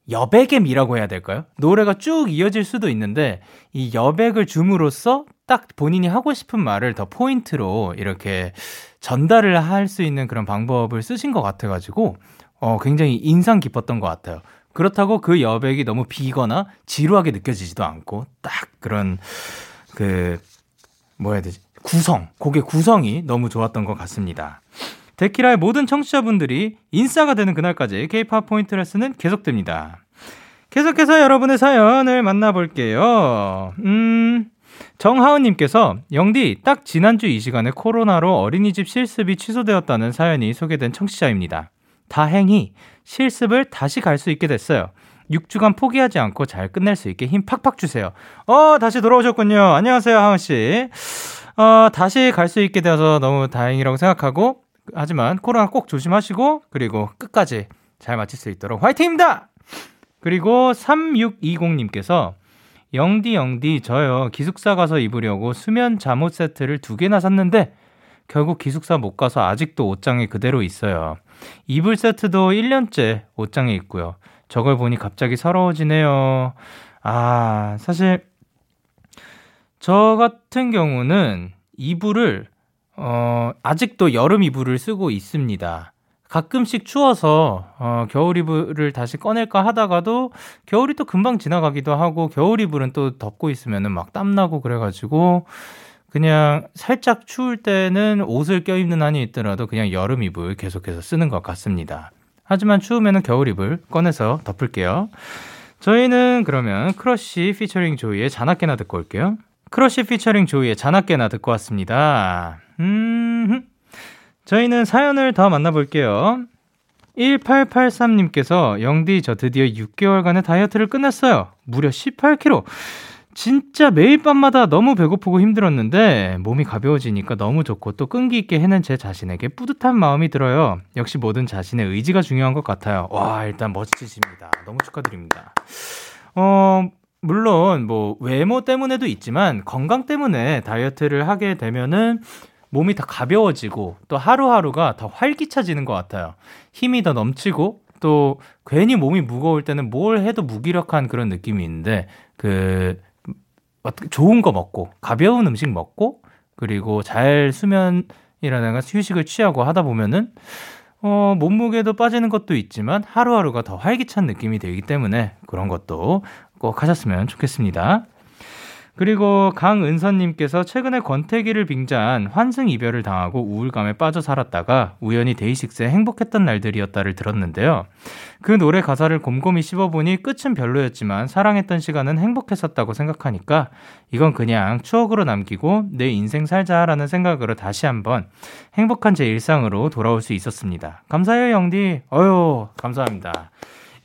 여백의 미라고 해야 될까요? 노래가 쭉 이어질 수도 있는데 이 여백을 줌으로써 딱 본인이 하고 싶은 말을 더 포인트로 이렇게 전달을 할 수 있는 그런 방법을 쓰신 것 같아가지고 어, 굉장히 인상 깊었던 것 같아요. 그렇다고 그 여백이 너무 비거나 지루하게 느껴지지도 않고 딱 그런 그 뭐야 되지 구성 곡의 구성이 너무 좋았던 것 같습니다. 데키라의 모든 청취자분들이 인싸가 되는 그날까지 K-팝 포인트 레슨은 계속됩니다. 계속해서 여러분의 사연을 만나볼게요. 음, 정하은님께서 영디 딱 지난주 이 시간에 코로나로 어린이집 실습이 취소되었다는 사연이 소개된 청취자입니다. 다행히 실습을 다시 갈 수 있게 됐어요. 6주간 포기하지 않고 잘 끝낼 수 있게 힘 팍팍 주세요. 어, 다시 돌아오셨군요. 안녕하세요, 하은 씨. 어, 다시 갈 수 있게 되어서 너무 다행이라고 생각하고 하지만 코로나 꼭 조심하시고 그리고 끝까지 잘 마칠 수 있도록 화이팅입니다. 그리고 3620님께서 영디, 영디, 저요. 기숙사 가서 입으려고 수면 잠옷 세트를 두 개나 샀는데, 결국 기숙사 못 가서 아직도 옷장에 그대로 있어요. 이불 세트도 1년째 옷장에 있고요. 저걸 보니 갑자기 서러워지네요. 아, 사실, 저 같은 경우는 이불을, 어, 아직도 여름 이불을 쓰고 있습니다. 가끔씩 추워서 어, 겨울 이불을 다시 꺼낼까 하다가도 겨울이 또 금방 지나가기도 하고 겨울 이불은 또 덮고 있으면은 막 땀나고 그래가지고 그냥 살짝 추울 때는 옷을 껴입는 한이 있더라도 그냥 여름 이불 계속해서 쓰는 것 같습니다. 하지만 추우면은 겨울 이불 꺼내서 덮을게요. 저희는 그러면 Crush featuring 조이의 자나깨나 듣고 올게요. Crush featuring 조이의 자나깨나 듣고 왔습니다. 음, 저희는 사연을 더 만나볼게요. 1883님께서 영디 저 드디어 6개월간의 다이어트를 끝냈어요. 무려 18kg. 진짜 매일 밤마다 너무 배고프고 힘들었는데 몸이 가벼워지니까 너무 좋고 또 끈기 있게 해낸 제 자신에게 뿌듯한 마음이 들어요. 역시 모든 자신의 의지가 중요한 것 같아요. 와, 일단 멋지십니다. 너무 축하드립니다. 어, 물론 뭐 외모 때문에도 있지만 건강 때문에 다이어트를 하게 되면은 몸이 더 가벼워지고 또 하루하루가 더 활기차지는 것 같아요. 힘이 더 넘치고 또 괜히 몸이 무거울 때는 뭘 해도 무기력한 그런 느낌이 있는데 그 좋은 거 먹고 가벼운 음식 먹고 그리고 잘 수면이라든가 휴식을 취하고 하다 보면은 어, 몸무게도 빠지는 것도 있지만 하루하루가 더 활기찬 느낌이 들기 때문에 그런 것도 꼭 하셨으면 좋겠습니다. 그리고 강은선님께서 최근에 권태기를 빙자한 환승 이별을 당하고 우울감에 빠져 살았다가 우연히 데이식스의 행복했던 날들이었다를 들었는데요. 그 노래 가사를 곰곰이 씹어보니 끝은 별로였지만 사랑했던 시간은 행복했었다고 생각하니까 이건 그냥 추억으로 남기고 내 인생 살자라는 생각으로 다시 한번 행복한 제 일상으로 돌아올 수 있었습니다. 감사해요, 영디. 어유 감사합니다.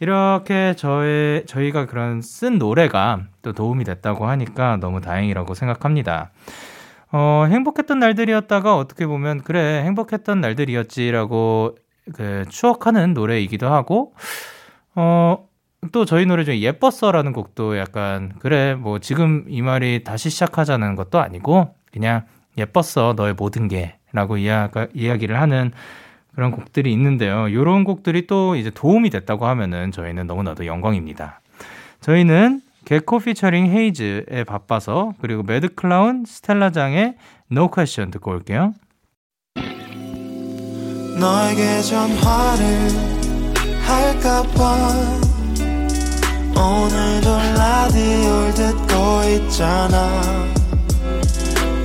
이렇게 저의, 저희가 그런 쓴 노래가 또 도움이 됐다고 하니까 너무 다행이라고 생각합니다. 어, 행복했던 날들이었다가 어떻게 보면, 그래, 행복했던 날들이었지라고 그 추억하는 노래이기도 하고, 어, 또 저희 노래 중에 예뻤어라는 곡도 약간, 그래, 뭐 지금 이 말이 다시 시작하자는 것도 아니고, 그냥 예뻤어, 너의 모든 게, 라고 이야, 이야기를 하는 그런 곡들이 있는데요. 이런 곡들이 또 이제 도움이 됐다고 하면은 저희는 너무나도 영광입니다. 저희는 개코 피처링 헤이즈에 바빠서 그리고 매드클라운 스텔라장의 No Question 듣고 올게요. 너에게 전화를 할까봐 오늘도 라디오를 듣고 있잖아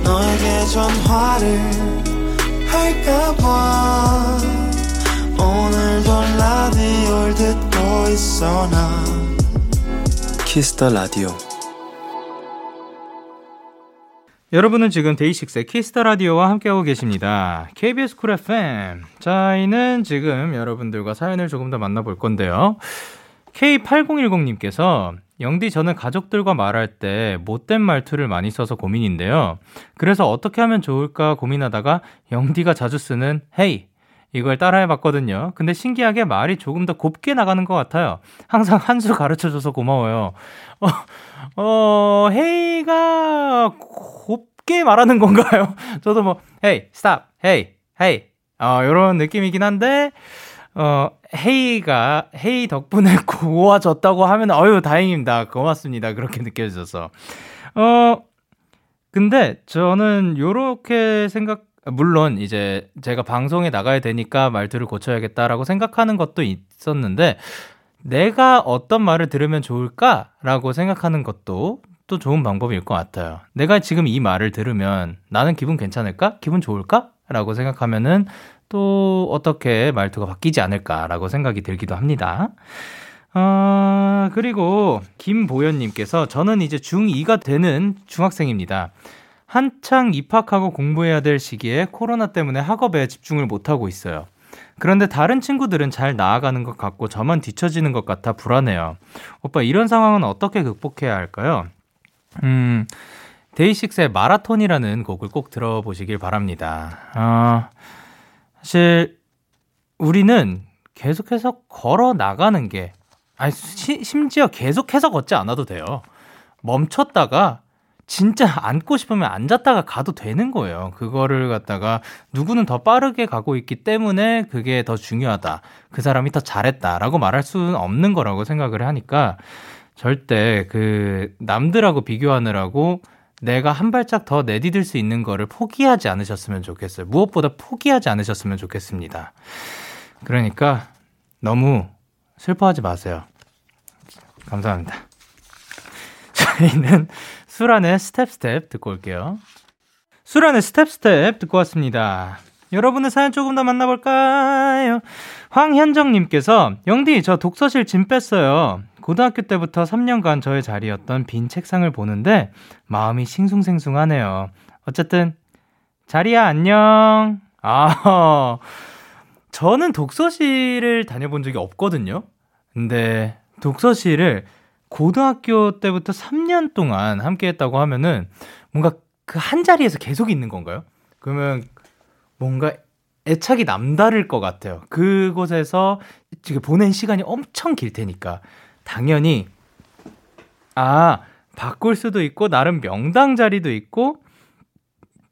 너에게 전화를 할까봐 오늘도 라디오를 듣고 있어 나 Kiss the Radio 여러분은 지금 DAY6의 Kiss the Radio와 함께하고 계십니다. KBS Cool FM. 저희는 지금 여러분들과 사연을 조금 더 만나볼 건데요. K8010님께서 영디 저는 가족들과 말할 때 못된 말투를 많이 써서 고민인데요. 그래서 어떻게 하면 좋을까 고민하다가 영디가 자주 쓰는 hey 이걸 따라해 봤거든요. 근데 신기하게 말이 조금 더 곱게 나가는 것 같아요. 항상 한 수 가르쳐 줘서 고마워요. 어, 어, hey가 곱게 말하는 건가요? 저도 뭐, hey, stop, hey, hey. 어, 요런 느낌이긴 한데, 어, hey가, hey 덕분에 고와졌다고 하면, 어유 다행입니다. 고맙습니다. 그렇게 느껴져서. 어, 근데 저는 요렇게 생각, 물론 이제 제가 방송에 나가야 되니까 말투를 고쳐야겠다라고 생각하는 것도 있었는데, 내가 어떤 말을 들으면 좋을까라고 생각하는 것도 또 좋은 방법일 것 같아요. 내가 지금 이 말을 들으면 나는 기분 괜찮을까? 기분 좋을까? 라고 생각하면은 또 어떻게 말투가 바뀌지 않을까라고 생각이 들기도 합니다. 어, 그리고 김보현님께서 저는 이제 중2가 되는 중학생입니다. 한창 입학하고 공부해야 될 시기에 코로나 때문에 학업에 집중을 못하고 있어요. 그런데 다른 친구들은 잘 나아가는 것 같고 저만 뒤처지는 것 같아 불안해요. 오빠 이런 상황은 어떻게 극복해야 할까요? 음, 데이식스의 마라톤이라는 곡을 꼭 들어보시길 바랍니다. 어, 사실 우리는 계속해서 걸어 나가는 게 아니 시, 심지어 계속해서 걷지 않아도 돼요. 멈췄다가 진짜 앉고 싶으면 앉았다가 가도 되는 거예요. 그거를 갖다가 누구는 더 빠르게 가고 있기 때문에 그게 더 중요하다. 그 사람이 더 잘했다라고 말할 수는 없는 거라고 생각을 하니까 절대 그 남들하고 비교하느라고 내가 한 발짝 더 내디딜 수 있는 거를 포기하지 않으셨으면 좋겠어요. 무엇보다 포기하지 않으셨으면 좋겠습니다. 그러니까 너무 슬퍼하지 마세요. 감사합니다. 저희는 수란의 Step Step 듣고 올게요. 수란의 Step Step 듣고 왔습니다. 여러분의 사연 조금 더 만나볼까요? 황현정님께서 영디 저 독서실 짐 뺐어요. 고등학교 때부터 3년간 저의 자리였던 빈 책상을 보는데 마음이 싱숭생숭하네요. 어쨌든 자리야 안녕. 아 저는 독서실을 다녀본 적이 없거든요. 근데 독서실을 고등학교 때부터 3년 동안 함께 했다고 하면은 뭔가 그 한 자리에서 계속 있는 건가요? 그러면 뭔가 애착이 남다를 것 같아요. 그곳에서 보낸 시간이 엄청 길 테니까. 당연히 아 바꿀 수도 있고 나름 명당 자리도 있고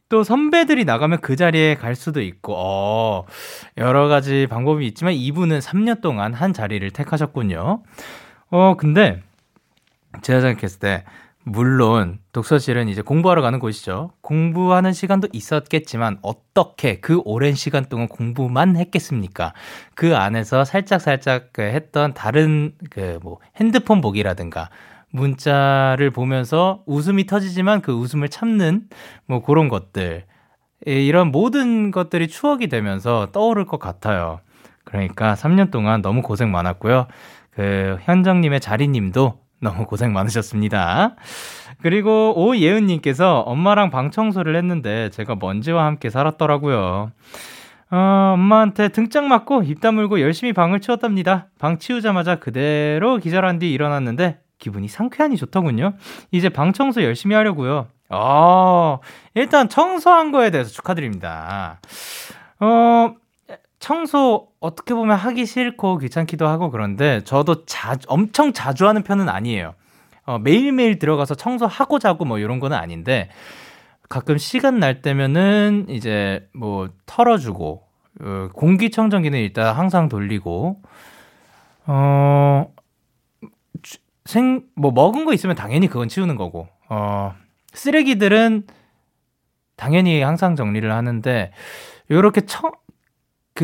또 선배들이 나가면 그 자리에 갈 수도 있고 어 여러 가지 방법이 있지만 이분은 3년 동안 한 자리를 택하셨군요. 어 근데 제가 생각했을 때 물론 독서실은 이제 공부하러 가는 곳이죠. 공부하는 시간도 있었겠지만 어떻게 그 오랜 시간 동안 공부만 했겠습니까? 그 안에서 살짝 살짝 그 했던 다른 그 뭐 핸드폰 보기라든가 문자를 보면서 웃음이 터지지만 그 웃음을 참는 뭐 그런 것들 이런 모든 것들이 추억이 되면서 떠오를 것 같아요. 그러니까 3년 동안 너무 고생 많았고요. 그 현정님의 자리님도 너무 고생 많으셨습니다. 그리고 오예은님께서 엄마랑 방 청소를 했는데 제가 먼지와 함께 살았더라고요. 어, 엄마한테 등짝 맞고 입 다물고 열심히 방을 치웠답니다. 방 치우자마자 그대로 기절한 뒤 일어났는데 기분이 상쾌하니 좋더군요. 이제 방 청소 열심히 하려고요. 어, 일단 청소한 거에 대해서 축하드립니다. 어, 청소 어떻게 보면 하기 싫고 귀찮기도 하고 그런데 저도 자, 엄청 자주 하는 편은 아니에요. 어, 매일매일 들어가서 청소하고 자고 뭐 이런 거는 아닌데 가끔 시간 날 때면은 이제 뭐 털어주고 어, 공기청정기는 일단 항상 돌리고 어, 생, 뭐 먹은 거 있으면 당연히 그건 치우는 거고 어, 쓰레기들은 당연히 항상 정리를 하는데 요렇게 청,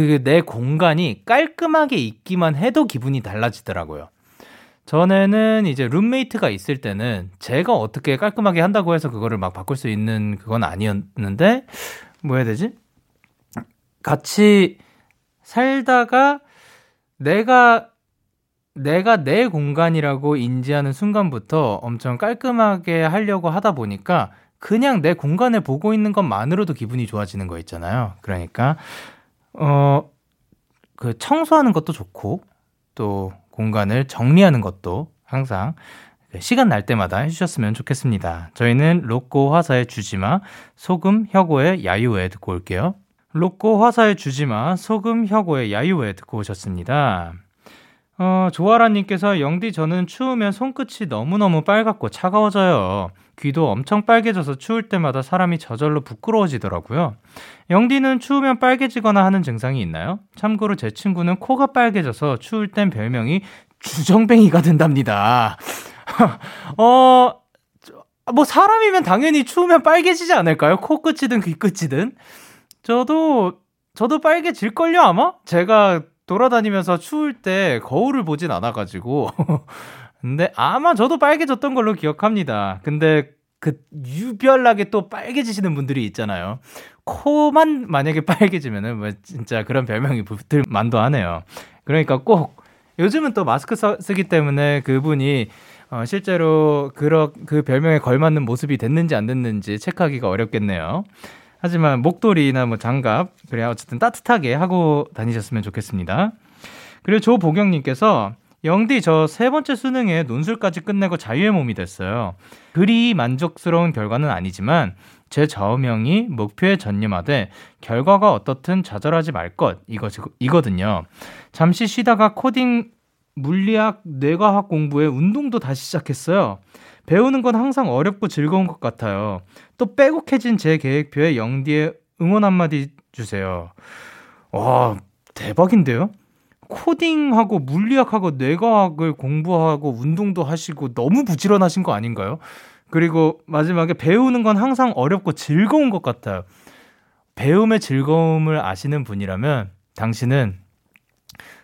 그 내 공간이 깔끔하게 있기만 해도 기분이 달라지더라고요. 전에는 이제 룸메이트가 있을 때는 제가 어떻게 깔끔하게 한다고 해서 그거를 막 바꿀 수 있는 그건 아니었는데 뭐 해야 되지? 같이 살다가 내가 내가 내 공간이라고 인지하는 순간부터 엄청 깔끔하게 하려고 하다 보니까 그냥 내 공간을 보고 있는 것만으로도 기분이 좋아지는 거 있잖아요. 그러니까 어, 그 청소하는 것도 좋고, 또 공간을 정리하는 것도 항상 시간 날 때마다 해주셨으면 좋겠습니다. 저희는 로꼬 화사의 주지마, 소금 혁오의 야유회 듣고 올게요. 로꼬 화사의 주지마, 소금 혁오의 야유회 듣고 오셨습니다. 어, 조아라님께서 영디 저는 추우면 손끝이 너무너무 빨갛고 차가워져요. 귀도 엄청 빨개져서 추울 때마다 사람이 저절로 부끄러워지더라고요. 영디는 추우면 빨개지거나 하는 증상이 있나요? 참고로 제 친구는 코가 빨개져서 추울 땐 별명이 주정뱅이가 된답니다. 어, 뭐 사람이면 당연히 추우면 빨개지지 않을까요? 코끝이든 귀끝이든. 저도, 저도 빨개질걸요, 아마? 제가 돌아다니면서 추울 때 거울을 보진 않아가지고. 근데 아마 저도 빨개졌던 걸로 기억합니다. 근데 그 유별나게 또 빨개지시는 분들이 있잖아요. 코만 만약에 빨개지면은 뭐 진짜 그런 별명이 붙을 만도 하네요. 그러니까 꼭 요즘은 또 마스크 쓰기 때문에 그분이 어, 실제로 그러, 그 별명에 걸맞는 모습이 됐는지 안 됐는지 체크하기가 어렵겠네요. 하지만 목도리나 뭐 장갑, 그래 어쨌든 따뜻하게 하고 다니셨으면 좋겠습니다. 그리고 조보경님께서 영디 저 세 번째 수능에 논술까지 끝내고 자유의 몸이 됐어요. 그리 만족스러운 결과는 아니지만 제 좌우명이 목표에 전념하되 결과가 어떻든 좌절하지 말 것 이거 이거든요. 잠시 쉬다가 코딩 물리학, 뇌과학 공부에 운동도 다시 시작했어요. 배우는 건 항상 어렵고 즐거운 것 같아요. 또 빼곡해진 제 계획표에 영디의 응원 한마디 주세요. 와, 대박인데요? 코딩하고 물리학하고 뇌과학을 공부하고 운동도 하시고 너무 부지런하신 거 아닌가요? 그리고 마지막에 배우는 건 항상 어렵고 즐거운 것 같아요. 배움의 즐거움을 아시는 분이라면 당신은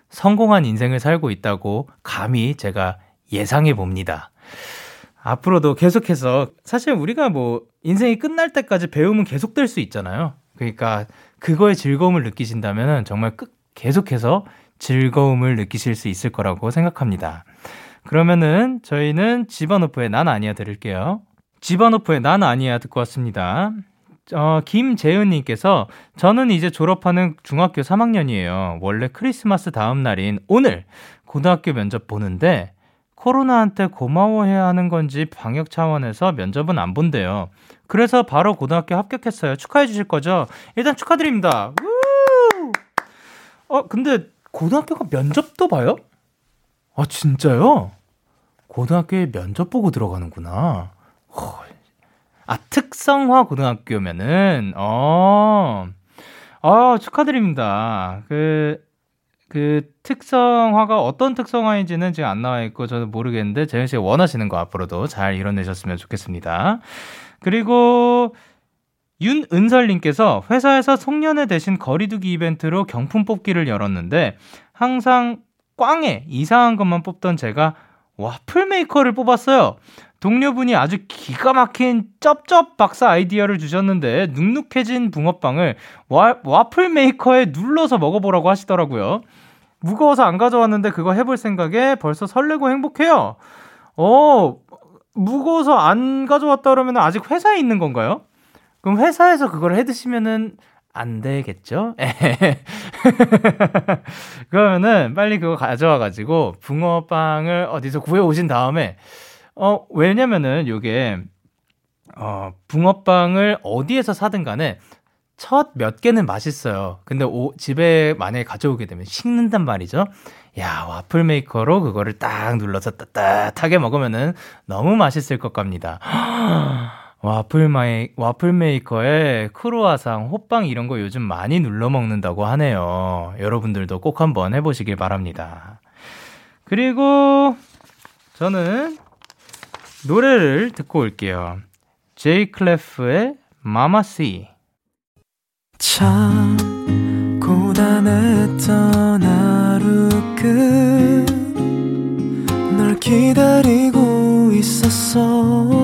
성공한 인생을 살고 있다고 감히 제가 예상해 봅니다. 앞으로도 계속해서 사실 우리가 뭐 인생이 끝날 때까지 배움은 계속될 수 있잖아요. 그러니까 그거에 즐거움을 느끼신다면 정말 끝 계속해서 즐거움을 느끼실 수 있을 거라고 생각합니다. 그러면은 저희는 집안오프의 난 아니야 들을게요. 집안오프의 난 아니야 듣고 왔습니다. 어, 김재은님께서 저는 이제 졸업하는 중학교 3학년이에요. 원래 크리스마스 다음 날인 오늘 고등학교 면접 보는데 코로나한테 고마워해야 하는 건지 방역 차원에서 면접은 안 본대요. 그래서 바로 고등학교 합격했어요. 축하해 주실 거죠? 일단 축하드립니다. 우! 어, 근데 고등학교가 면접도 봐요? 아, 진짜요? 고등학교에 면접 보고 들어가는구나. 허, 아, 특성화 고등학교면은, 어, 어, 축하드립니다. 그, 그 특성화가 어떤 특성화인지는 지금 안 나와 있고 저는 모르겠는데 재현 씨가 원하시는 거 앞으로도 잘 이뤄내셨으면 좋겠습니다. 그리고 윤은설님께서 회사에서 송년회 대신 거리두기 이벤트로 경품 뽑기를 열었는데 항상 꽝에 이상한 것만 뽑던 제가 와플 메이커를 뽑았어요. 동료분이 아주 기가 막힌 쩝쩝 박사 아이디어를 주셨는데 눅눅해진 붕어빵을 와, 와플 메이커에 눌러서 먹어보라고 하시더라고요. 무거워서 안 가져왔는데 그거 해볼 생각에 벌써 설레고 행복해요. 어, 무거워서 안 가져왔다 그러면 아직 회사에 있는 건가요? 그럼 회사에서 그걸 해 드시면은 안 되겠죠? 그러면은 빨리 그거 가져와 가지고 붕어빵을 어디서 구해 오신 다음에 어, 왜냐면은 요게, 어, 붕어빵을 어디에서 사든 간에 첫 몇 개는 맛있어요. 근데 오, 집에 만약에 가져오게 되면 식는단 말이죠. 야, 와플 메이커로 그거를 딱 눌러서 따뜻하게 먹으면은 너무 맛있을 것 같습니다. 와플 마이, 와플 메이커에 크로아상, 호빵 이런 거 요즘 많이 눌러 먹는다고 하네요. 여러분들도 꼭 한번 해보시길 바랍니다. 그리고 저는 노래를 듣고 올게요. Jclef의 mama, see. 참 고단했던 하루 끝 널 기다리고 있었어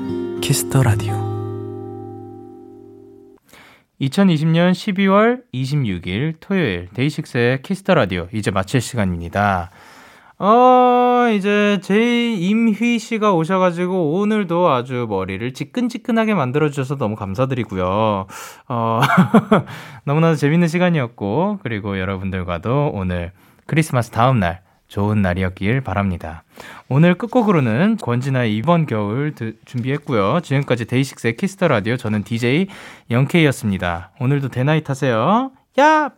Kiss the Radio 2020년 12월 26일 토요일 DAY6의 Kiss the Radio 이제 마칠 시간입니다. 어, 이제 제 임휘 씨가 오셔가지고 오늘도 아주 머리를 지끈지끈하게 만들어주셔서 너무 감사드리고요. 어, 너무나도 재밌는 시간이었고, 그리고 여러분들과도 오늘 크리스마스 다음날 좋은 날이었길 바랍니다. 오늘 끝곡으로는 권진아의 이번 겨울 드, 준비했고요. 지금까지 DAY6의 Kiss the Radio 저는 DJ Young K였습니다. 오늘도 데나잇 하세요. 야!